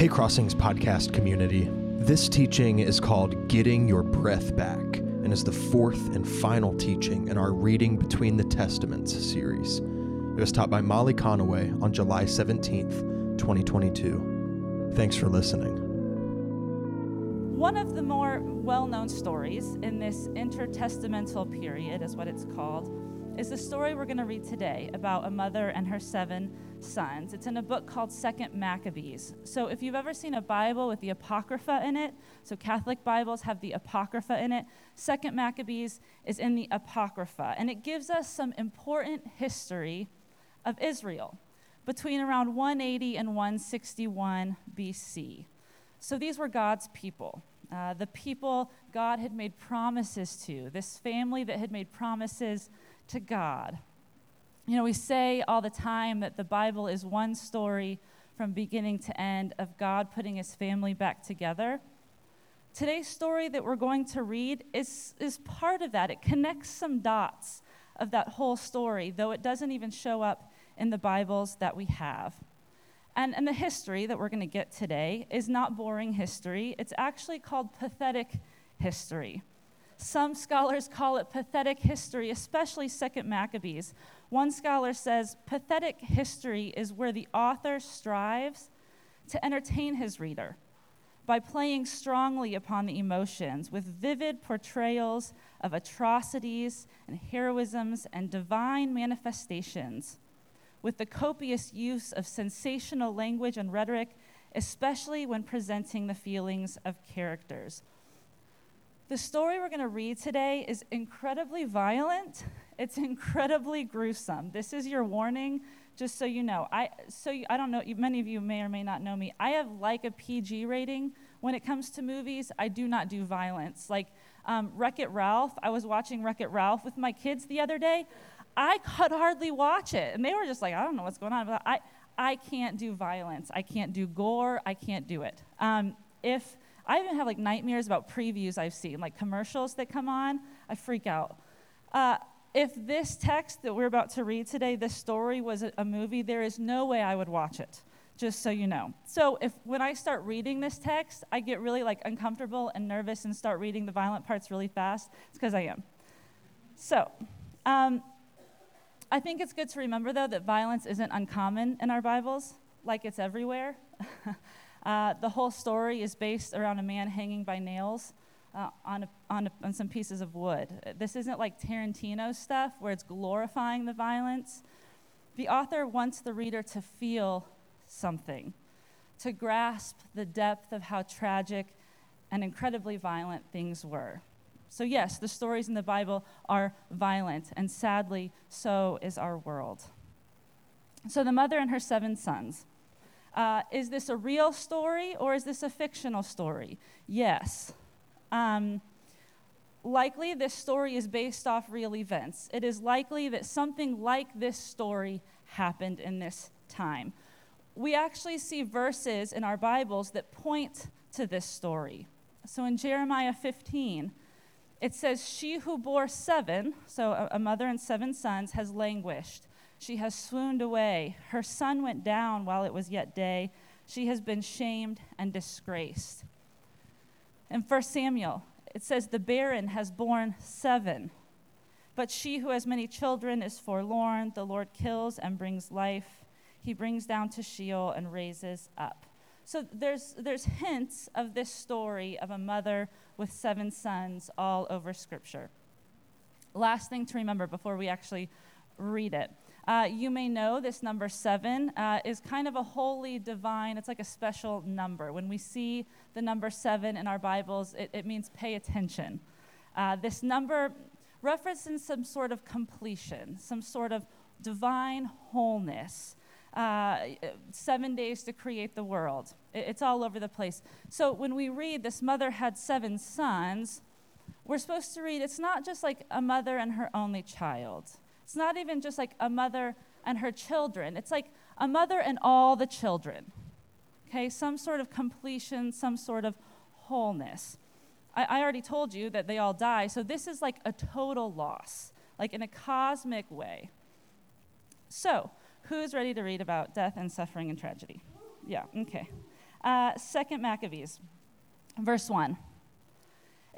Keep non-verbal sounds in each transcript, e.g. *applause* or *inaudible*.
Hey Crossings podcast community. This teaching is called Getting Your Breath Back and is the fourth and final teaching in our Reading Between the Testaments series. It was taught by Molly Conaway on July 17th, 2022. Thanks for listening. One of the more well known stories in this intertestamental period, is what it's called, is the story we're going to read today about a mother and her seven sons. It's in a book called Second Maccabees. So if you've ever seen a Bible with the Apocrypha in it, so Catholic Bibles have the Apocrypha in it, Second Maccabees is in the Apocrypha. And it gives us some important history of Israel between around 180 and 161 BC. So these were God's people. Uh, the people God had made promises to, this family that had made promises to God. You know, we say all the time that the Bible is one story from beginning to end of God putting his family back together. Today's story that we're going to read is, is part of that. It connects some dots of that whole story, though it doesn't even show up in the Bibles that we have. And, and the history that we're going to get today is not boring history, it's actually called pathetic history. Some scholars call it pathetic history, especially Second Maccabees. One scholar says pathetic history is where the author strives to entertain his reader by playing strongly upon the emotions with vivid portrayals of atrocities and heroisms and divine manifestations, with the copious use of sensational language and rhetoric, especially when presenting the feelings of characters. The story we're going to read today is incredibly violent. It's incredibly gruesome. This is your warning, just so you know. I, so you, I don't know, many of you may or may not know me. I have like a PG rating when it comes to movies. I do not do violence. Like um, Wreck It Ralph, I was watching Wreck It Ralph with my kids the other day. I could hardly watch it. And they were just like, I don't know what's going on. But I, I can't do violence. I can't do gore. I can't do it. Um, if I even have like nightmares about previews I've seen, like commercials that come on. I freak out. Uh, if this text that we're about to read today, this story was a, movie, there is no way I would watch it just so you know. So if when I start reading this text, I get really like uncomfortable and nervous and start reading the violent parts really fast, it's because I am. So, um, I think it's good to remember though that violence isn't uncommon in our Bibles, like it's everywhere. *laughs* Uh, the whole story is based around a man hanging by nails uh, on, a, on, a, on some pieces of wood. This isn't like Tarantino stuff where it's glorifying the violence. The author wants the reader to feel something, to grasp the depth of how tragic and incredibly violent things were. So, yes, the stories in the Bible are violent, and sadly, so is our world. So, the mother and her seven sons. Uh, is this a real story or is this a fictional story? Yes. Um, likely, this story is based off real events. It is likely that something like this story happened in this time. We actually see verses in our Bibles that point to this story. So in Jeremiah 15, it says, She who bore seven, so a mother and seven sons, has languished. She has swooned away. Her sun went down while it was yet day. She has been shamed and disgraced. In 1 Samuel, it says, The barren has borne seven. But she who has many children is forlorn. The Lord kills and brings life. He brings down to Sheol and raises up. So there's, there's hints of this story of a mother with seven sons all over Scripture. Last thing to remember before we actually read it uh, you may know this number seven uh, is kind of a holy, divine, it's like a special number. When we see the number seven in our Bibles, it, it means pay attention. Uh, this number references some sort of completion, some sort of divine wholeness. Uh, seven days to create the world. It, it's all over the place. So when we read this mother had seven sons, we're supposed to read it's not just like a mother and her only child. It's not even just like a mother and her children, it's like a mother and all the children. Okay, some sort of completion, some sort of wholeness. I, I already told you that they all die, so this is like a total loss, like in a cosmic way. So, who's ready to read about death and suffering and tragedy? Yeah, okay. Uh, Second Maccabees, verse 1.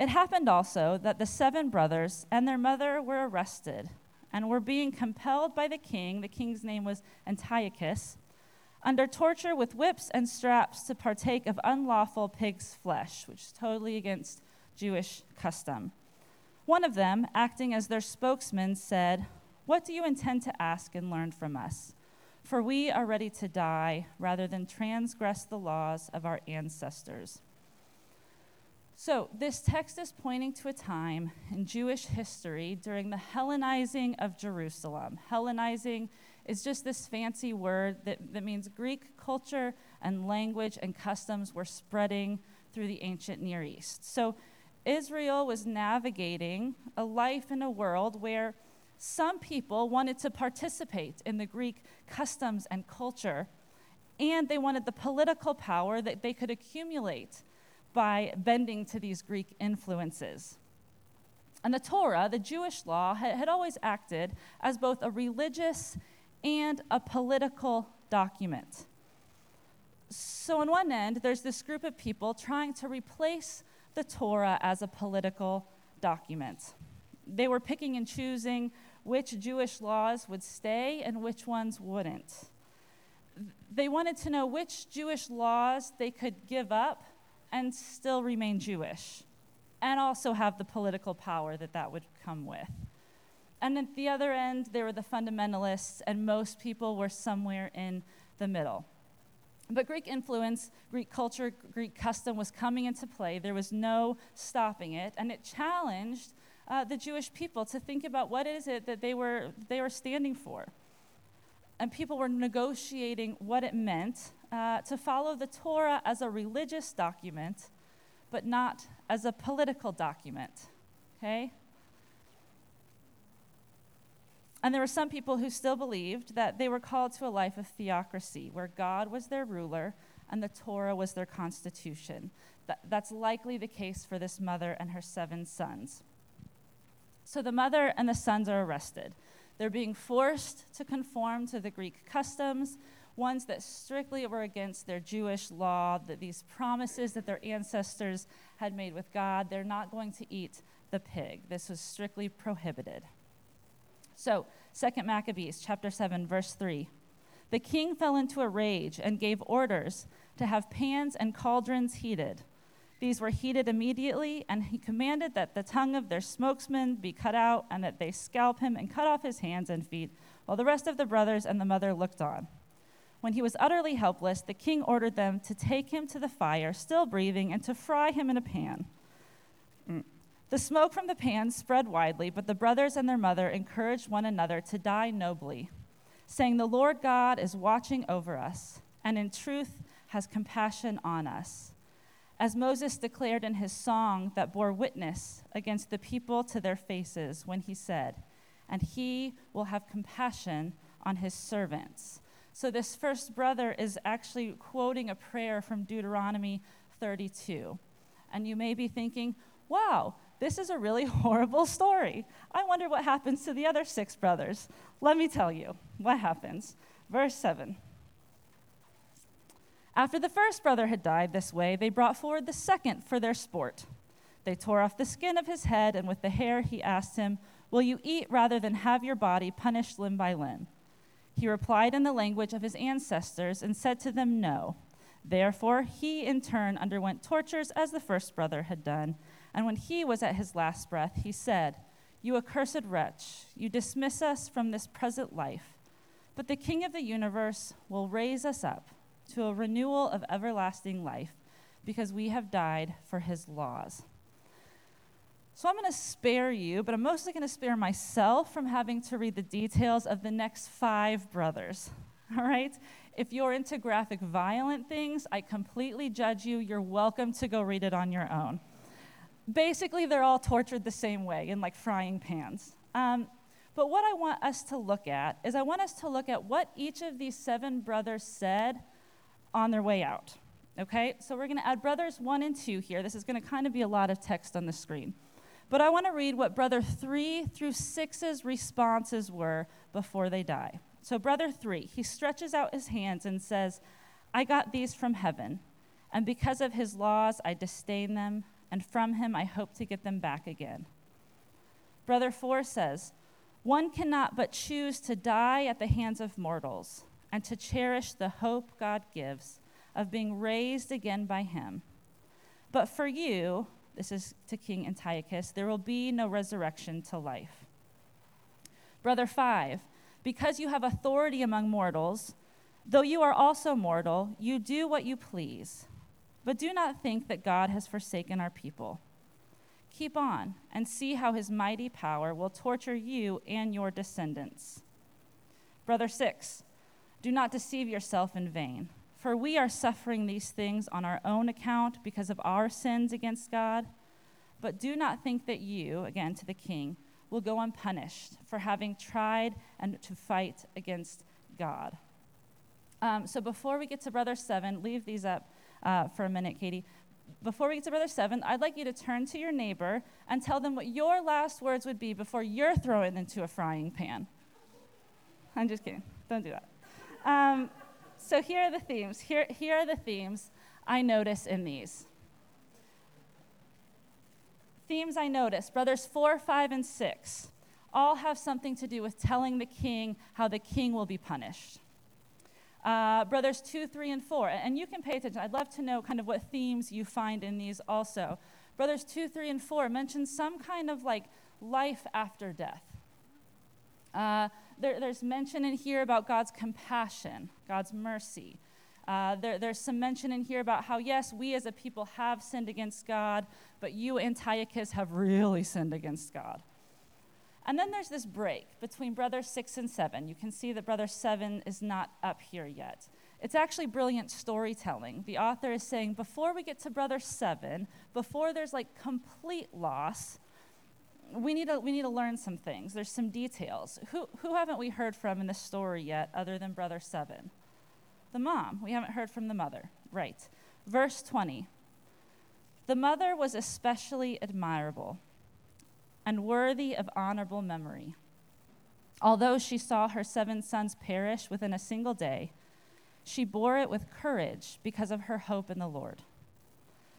It happened also that the seven brothers and their mother were arrested and were being compelled by the king, the king's name was Antiochus, under torture with whips and straps to partake of unlawful pig's flesh, which is totally against Jewish custom. One of them, acting as their spokesman, said, What do you intend to ask and learn from us? For we are ready to die rather than transgress the laws of our ancestors. So, this text is pointing to a time in Jewish history during the Hellenizing of Jerusalem. Hellenizing is just this fancy word that, that means Greek culture and language and customs were spreading through the ancient Near East. So, Israel was navigating a life in a world where some people wanted to participate in the Greek customs and culture, and they wanted the political power that they could accumulate by bending to these Greek influences. And the Torah, the Jewish law, had, always acted as both a religious and a political document. So, on one end, there's this group of people trying to replace the Torah as a political document. They were picking and choosing which Jewish laws would stay and which ones wouldn't. They wanted to know which Jewish laws they could give up and still remain Jewish, and also have the political power that that would come with. And at the other end, there were the fundamentalists, and most people were somewhere in the middle. But Greek influence, Greek culture, Greek custom was coming into play. There was no stopping it, and it challenged uh, the Jewish people to think about what is it that they were, they were standing for. And people were negotiating what it meant uh, to follow the Torah as a religious document, but not as a political document. Okay? And there were some people who still believed that they were called to a life of theocracy, where God was their ruler and the Torah was their constitution. That, that's likely the case for this mother and her seven sons. So the mother and the sons are arrested. They're being forced to conform to the Greek customs, ones that strictly were against their Jewish law, that these promises that their ancestors had made with God. They're not going to eat the pig. This was strictly prohibited. So, 2 Maccabees chapter 7 verse 3. The king fell into a rage and gave orders to have pans and cauldrons heated. These were heated immediately, and he commanded that the tongue of their spokesman be cut out, and that they scalp him and cut off his hands and feet, while the rest of the brothers and the mother looked on. When he was utterly helpless, the king ordered them to take him to the fire, still breathing, and to fry him in a pan. Mm. The smoke from the pan spread widely, but the brothers and their mother encouraged one another to die nobly, saying, The Lord God is watching over us, and in truth has compassion on us. As Moses declared in his song that bore witness against the people to their faces when he said, And he will have compassion on his servants. So, this first brother is actually quoting a prayer from Deuteronomy 32. And you may be thinking, wow, this is a really *laughs* horrible story. I wonder what happens to the other six brothers. Let me tell you what happens. Verse 7. After the first brother had died this way, they brought forward the second for their sport. They tore off the skin of his head, and with the hair he asked him, Will you eat rather than have your body punished limb by limb? He replied in the language of his ancestors and said to them, No. Therefore, he in turn underwent tortures as the first brother had done. And when he was at his last breath, he said, You accursed wretch, you dismiss us from this present life, but the King of the universe will raise us up to a renewal of everlasting life because we have died for his laws. So I'm going to spare you, but I'm mostly going to spare myself from having to read the details of the next five brothers. *laughs* All right? If you're into graphic, violent things, I completely judge you. You're welcome to go read it on your own basically, they're all tortured the same way in like frying pans. Um, but what I want us to look at is I want us to look at what each of these seven brothers said on their way out. Okay? So we're going to add brothers one and two here. This is going to kind of be a lot of text on the screen. But I want to read what brother three through six's responses were before they die. So, brother three, he stretches out his hands and says, I got these from heaven. And because of his laws, I disdain them, and from him I hope to get them back again. Brother 4 says, One cannot but choose to die at the hands of mortals and to cherish the hope God gives of being raised again by him. But for you, this is to King Antiochus, there will be no resurrection to life. Brother 5, because you have authority among mortals, though you are also mortal, you do what you please. But do not think that God has forsaken our people. Keep on and see how his mighty power will torture you and your descendants. Brother 6, do not deceive yourself in vain, for we are suffering these things on our own account because of our sins against God. But do not think that you, again to the king, will go unpunished for having tried and to fight against God. Um, so before we get to Brother 7, leave these up uh, for a minute, Katie. Before we get to Brother 7, I'd like you to turn to your neighbor and tell them what your last words would be before you're thrown into a frying pan. I'm just kidding. Don't do that. Um, so here are the themes. Here, here are the themes I notice in these themes I notice, brothers 4, 5, and 6, all have something to do with telling the king how the king will be punished. Uh, brothers 2, 3, and 4, and you can pay attention. I'd love to know kind of what themes you find in these also. Brothers 2, 3, and 4 mention some kind of like life after death. Uh, there, there's mention in here about God's compassion, God's mercy. Uh, there, there's some mention in here about how, yes, we as a people have sinned against God, but you, Antiochus, have really sinned against God. And then there's this break between brother six and seven. You can see that brother seven is not up here yet. It's actually brilliant storytelling. The author is saying before we get to brother seven, before there's like complete loss, we need to, we need to learn some things. There's some details. Who, who haven't we heard from in the story yet other than brother seven? The mom. We haven't heard from the mother. Right. Verse 20. The mother was especially admirable and worthy of honorable memory. Although she saw her seven sons perish within a single day, she bore it with courage because of her hope in the Lord.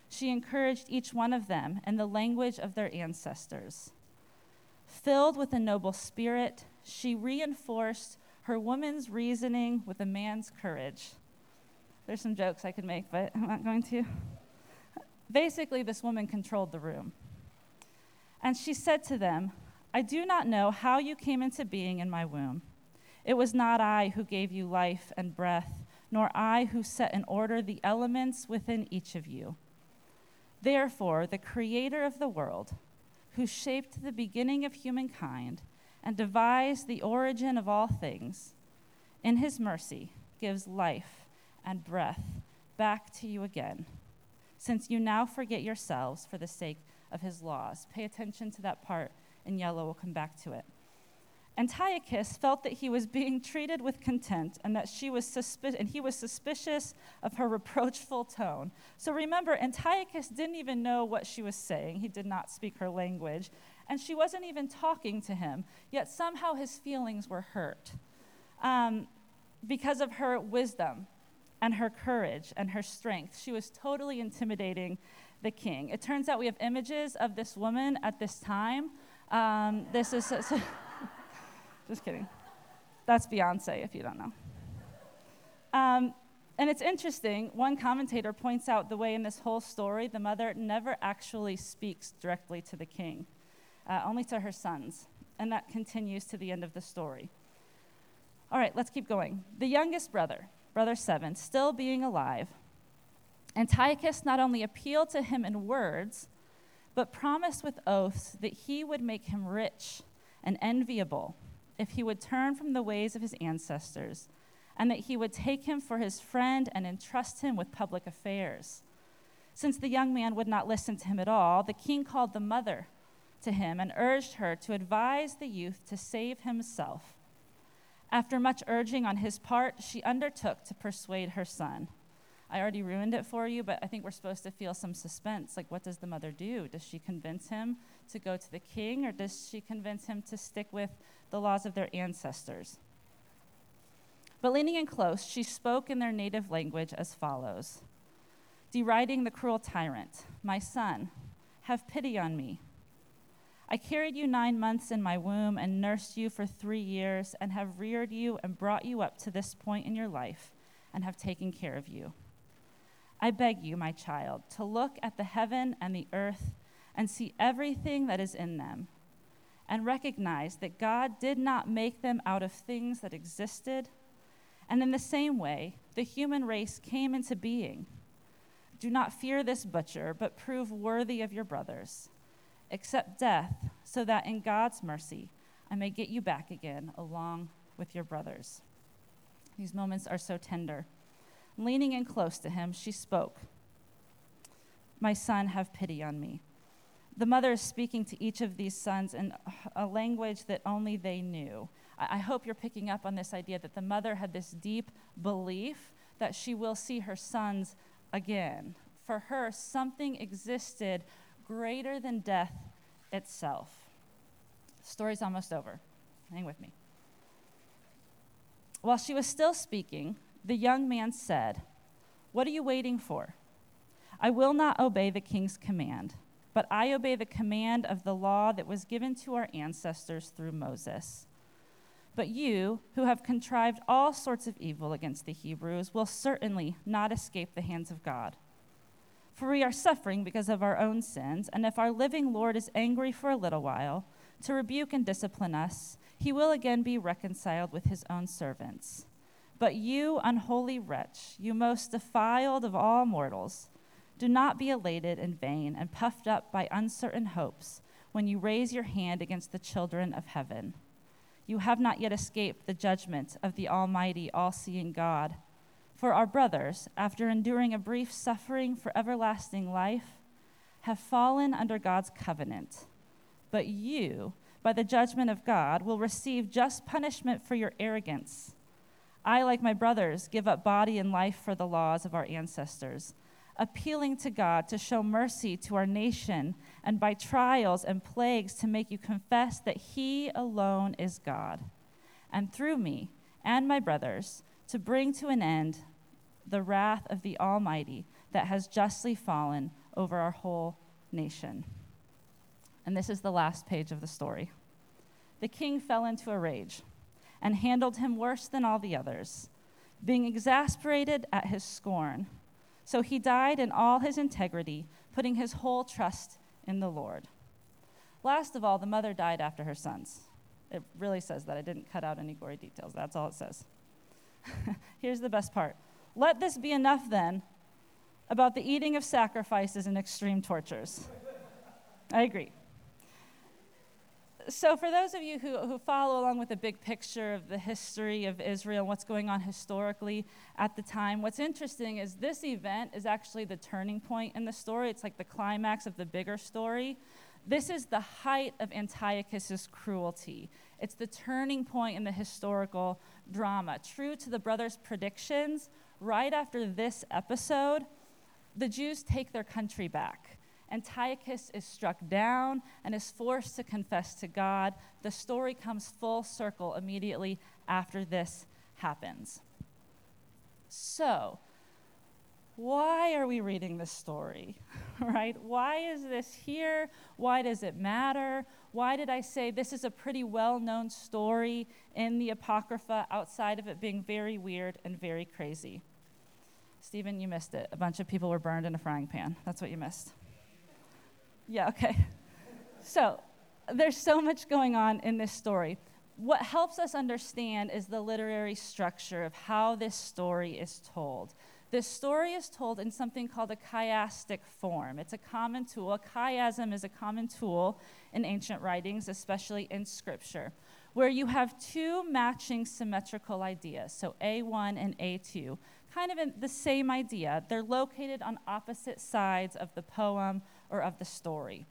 She encouraged each one of them in the language of their ancestors. Filled with a noble spirit, she reinforced her woman's reasoning with a man's courage. There's some jokes I could make, but I'm not going to. Basically, this woman controlled the room. And she said to them, I do not know how you came into being in my womb. It was not I who gave you life and breath, nor I who set in order the elements within each of you. Therefore, the creator of the world, who shaped the beginning of humankind and devised the origin of all things, in his mercy gives life and breath back to you again, since you now forget yourselves for the sake of his laws. Pay attention to that part in yellow, we'll come back to it. Antiochus felt that he was being treated with contempt and that she was suspi- and he was suspicious of her *laughs* reproachful tone. So remember, Antiochus didn't even know what she was saying. He did not speak her language, and she wasn't even talking to him. Yet somehow his feelings were hurt um, because of her wisdom and her courage and her strength. She was totally intimidating the king. It turns out we have images of this woman at this time. Um, this is just kidding. That's Beyonce, if you don't know. Um, and it's interesting, one commentator points out the way in this whole story the mother never actually speaks directly to the king, uh, only to her sons. And that continues to the end of the story. All right, let's keep going. The youngest brother, brother seven, still being alive, Antiochus not only appealed to him in words, but promised with oaths that he would make him rich and enviable if he would turn from the ways of his ancestors, and that he would take him for his friend and entrust him with public affairs. Since the young man would not listen to him at all, the king called the mother to him and urged her to advise the youth to save himself. After much urging on his part, she undertook to persuade her son. I already ruined it for you, but I think we're supposed to feel some suspense. Like, what does the mother do? Does she convince him to go to the king, or does she convince him to stick with the laws of their ancestors? But leaning in close, she spoke in their native language as follows deriding the cruel tyrant, My son, have pity on me. I carried you nine months in my womb and nursed you for three years, and have reared you and brought you up to this point in your life, and have taken care of you. I beg you, my child, to look at the heaven and the earth and see everything that is in them, and recognize that God did not make them out of things that existed. And in the same way, the human race came into being. Do not fear this butcher, but prove worthy of your brothers. Accept death, so that in God's mercy I may get you back again along with your brothers. These moments are so tender. Leaning in close to him, she spoke My son, have pity on me. The mother is speaking to each of these sons in a language that only they knew. I hope you're picking up on this idea that the mother had this deep belief that she will see her sons again. For her, something existed greater than death itself. The story's almost over. Hang with me. While she was still speaking, the young man said, What are you waiting for? I will not obey the king's command, but I obey the command of the law that was given to our ancestors through Moses. But you, who have contrived all sorts of evil against the Hebrews, will certainly not escape the hands of God. For we are suffering because of our own sins, and if our living Lord is angry for a little while, to rebuke and discipline us, he will again be reconciled with his own servants. But you, unholy wretch, you most defiled of all mortals, do not be elated in vain and puffed up by uncertain hopes when you raise your hand against the children of heaven. You have not yet escaped the judgment of the Almighty, all seeing God. For our brothers, after enduring a brief suffering for everlasting life, have fallen under God's covenant. But you, by the judgment of God, will receive just punishment for your arrogance. I, like my brothers, give up body and life for the laws of our ancestors appealing to God to show mercy to our nation, and by trials and plagues to make you confess that He alone is God, and through me and my brothers to bring to an end the wrath of the Almighty that has justly fallen over our whole nation. And this is the last page of the story. The king fell into a rage and handled him worse than all the others, being exasperated at his scorn. So he died in all his integrity, putting his whole trust in the Lord. Last of all, the mother died after her sons. It really says that. I didn't cut out any gory details. That's all it says. *laughs* Here's the best part Let this be enough then about the eating of sacrifices and extreme tortures. I agree so, for those of you who, who follow along with the big picture of the history of Israel and what's going on historically at the time, what's interesting is this event is actually the turning point in the story. It's like the climax of the bigger story. This is the height of Antiochus's cruelty. It's the turning point in the historical drama. True to the brothers' predictions, right after this episode, the Jews take their country back. Antiochus is struck down and is forced to confess to God. The story comes full circle immediately after this happens. So, why are we reading this story? *laughs* right? Why is this here? Why does it matter? Why did I say this is a pretty well known story in the Apocrypha outside of it being very weird and very crazy? Stephen, you missed it. A bunch of people were burned in a frying pan. That's what you missed. Yeah, okay. So there's so much going on in this story. What helps us understand is the literary structure of how this story is told. This story is told in something called a chiastic form. It's a common tool. A chiasm is a common tool in ancient writings, especially in scripture, where you have two matching symmetrical ideas, so A1 and A2, kind of the same idea. They're located on opposite sides of the poem or of the story.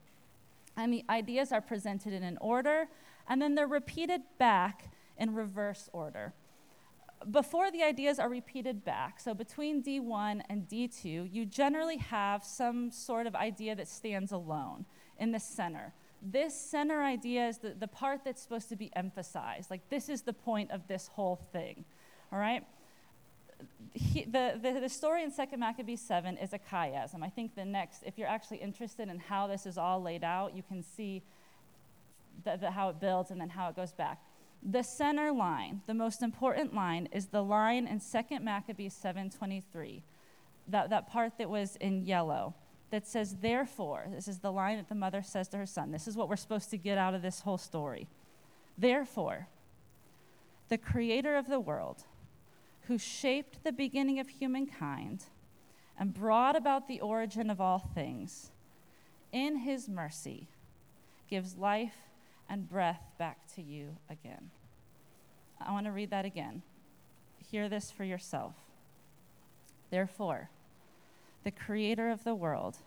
And the ideas are presented in an order, and then they're repeated back in reverse order. Before the ideas are repeated back, so between D1 and D2, you generally have some sort of idea that stands alone in the center. This center idea is the, the part that's supposed to be emphasized. Like, this is the point of this whole thing, all right? He, the, the, story in 2 Maccabees 7 is a chiasm. I think the next, if you're actually interested in how this is all laid out, you can see the, the, how it builds and then how it goes back. The center line, the most important line, is the line in 2 Maccabees 7.23, that, that part that was in yellow, that says, therefore, this is the line that the mother says to her son. This is what we're supposed to get out of this whole story. Therefore, the creator of the world, who shaped the beginning of humankind and brought about the origin of all things, in his mercy gives life and breath back to you again. I want to read that again. Hear this for yourself. Therefore, the creator of the world,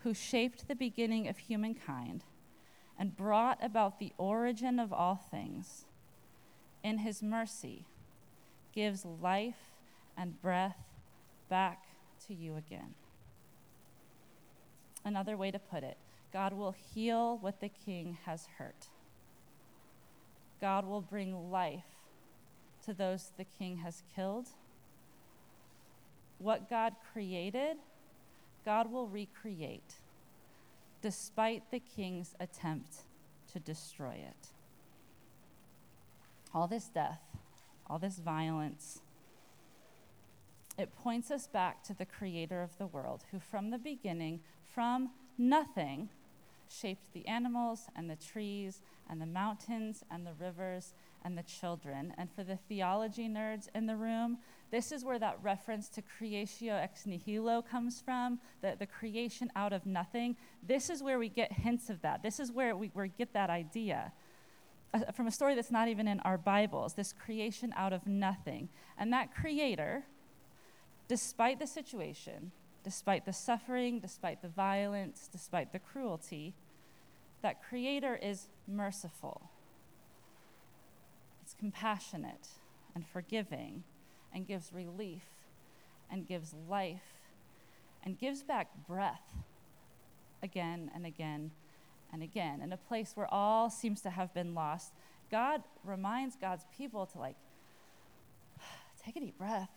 who shaped the beginning of humankind and brought about the origin of all things, in his mercy, gives life and breath back to you again. Another way to put it God will heal what the king has hurt. God will bring life to those the king has killed. What God created, God will recreate, despite the king's attempt to destroy it. All this death, all this violence, it points us back to the creator of the world, who from the beginning, from nothing, shaped the animals and the trees and the mountains and the rivers and the children. And for the theology nerds in the room, this is where that reference to creatio ex nihilo comes from, the, the creation out of nothing. This is where we get hints of that. This is where we, where we get that idea. From a story that's not even in our Bibles, this creation out of nothing. And that creator, despite the situation, despite the suffering, despite the violence, despite the cruelty, that Creator is merciful. It's compassionate and forgiving and gives relief and gives life and gives back breath again and again and again. In a place where all seems to have been lost, God reminds God's people to, like, *sighs* take a deep breath.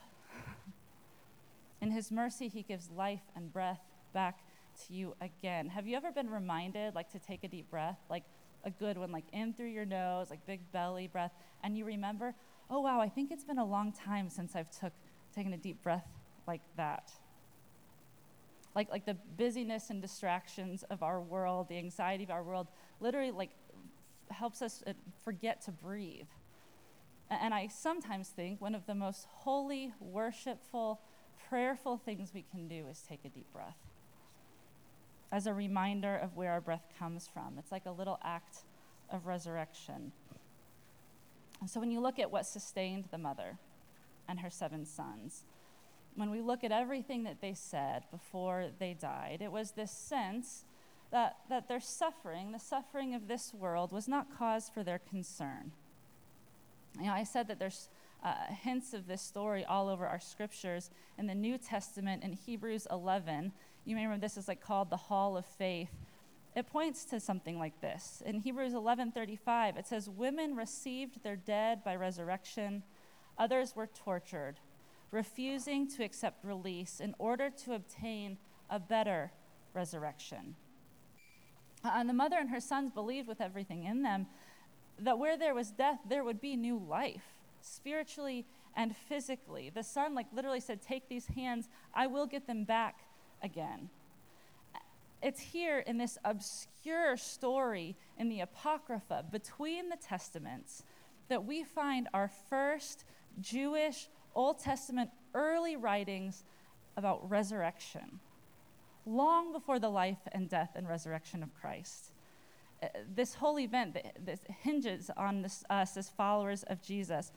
*laughs* In His mercy, He gives life and breath back to you again. Have you ever been reminded, like, to take a deep breath, like a good one, like in through your nose, like big belly breath, and you remember, oh wow, I think it's been a long time since I've took taken a deep breath like that. Like like the busyness and distractions of our world, the anxiety of our world, literally like helps us uh, forget to breathe. And I sometimes think one of the most holy, worshipful, prayerful things we can do is take a deep breath as a reminder of where our breath comes from. It's like a little act of resurrection. And so when you look at what sustained the mother and her seven sons, when we look at everything that they said before they died, it was this sense that, that their suffering, the suffering of this world, was not cause for their concern. You know, I said that there's uh, hints of this story all over our scriptures. In the New Testament, in Hebrews 11, you may remember this is like called the Hall of Faith. It points to something like this. In Hebrews 11:35, it says, "Women received their dead by resurrection; others were tortured, refusing to accept release in order to obtain a better resurrection." Uh, and the mother and her sons believed with everything in them that where there was death, there would be new life, spiritually and physically. The son, like, literally said, Take these hands, I will get them back again. It's here in this obscure story in the Apocrypha between the Testaments that we find our first Jewish Old Testament early writings about resurrection, long before the life and death and resurrection of Christ. Uh, this whole event that, hinges on this, us as followers of Jesus.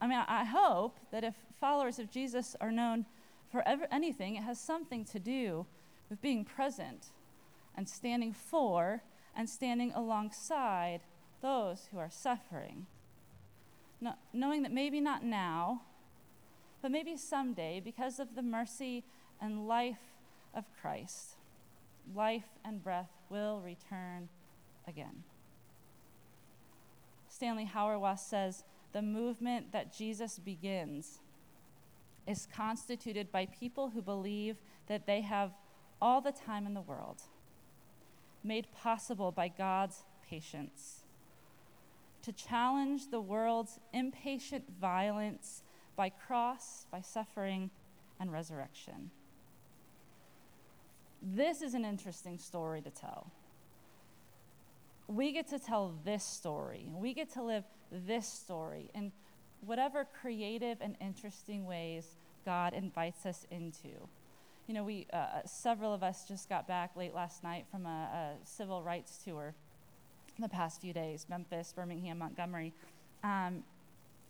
I mean, I hope that if followers of Jesus are known for ever, anything, it has something to do with being present and standing for and standing alongside those who are suffering. No, knowing that maybe not now, but maybe someday, because of the mercy and life of Christ, life and breath will return again. Stanley Hauerwas says the movement that Jesus begins is constituted by people who believe that they have all the time in the world, made possible by God's patience, to challenge the world's impatient violence by cross, by suffering, and resurrection. This is an interesting story to tell. We get to tell this story. We get to live this story in whatever creative and interesting ways God invites us into. You know, we uh, several of us just got back late last night from a, a civil rights tour the past few days Memphis, Birmingham, Montgomery. Um,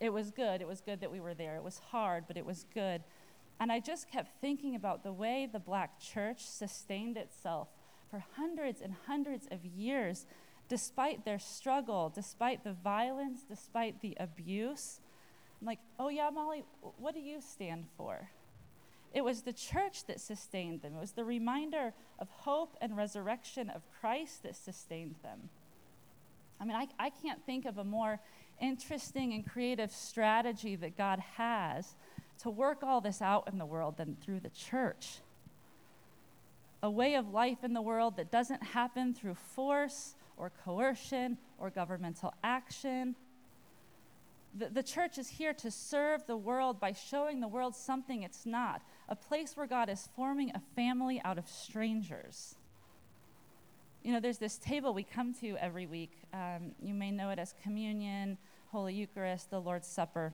it was good. It was good that we were there. It was hard, but it was good. And I just kept thinking about the way the black church sustained itself for hundreds and hundreds of years, despite their struggle, despite the violence, despite the abuse. I'm like, oh, yeah, Molly, what do you stand for? It was the church that sustained them. It was the reminder of hope and resurrection of Christ that sustained them. I mean, I, I can't think of a more interesting and creative strategy that God has to work all this out in the world than through the church. A way of life in the world that doesn't happen through force or coercion or governmental action. The, the church is here to serve the world by showing the world something it's not a place where God is forming a family out of strangers. You know, there's this table we come to every week. Um, you may know it as communion, Holy Eucharist, the Lord's Supper.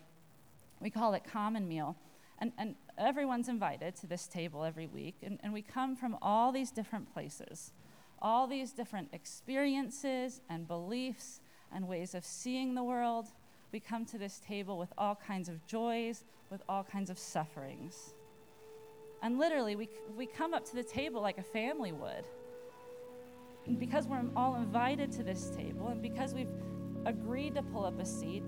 We call it common meal. And, and everyone's invited to this table every week. And, and we come from all these different places, all these different experiences and beliefs and ways of seeing the world. We come to this table with all kinds of joys, with all kinds of sufferings. And literally, we, we come up to the table like a family would. And because we're all invited to this table, and because we've agreed to pull up a seat,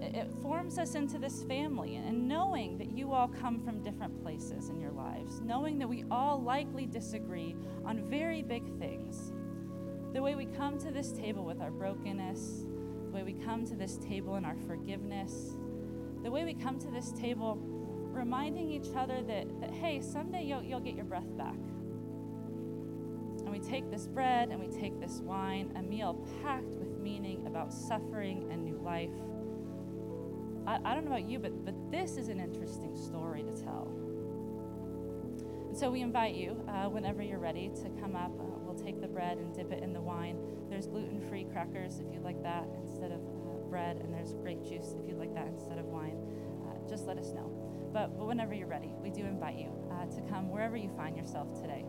it forms us into this family. And knowing that you all come from different places in your lives, knowing that we all likely disagree on very big things, the way we come to this table with our brokenness, the way we come to this table in our forgiveness, the way we come to this table reminding each other that, that hey, someday you'll, you'll get your breath back. And we take this bread and we take this wine, a meal packed with meaning about suffering and new life. I, I don't know about you, but, but this is an interesting story to tell. And so we invite you, uh, whenever you're ready, to come up. Uh, we'll take the bread and dip it in the wine. There's gluten free crackers if you'd like that instead of uh, bread, and there's grape juice if you'd like that instead of wine. Uh, just let us know. But, but, whenever you're ready, we do invite you uh, to come wherever you find yourself today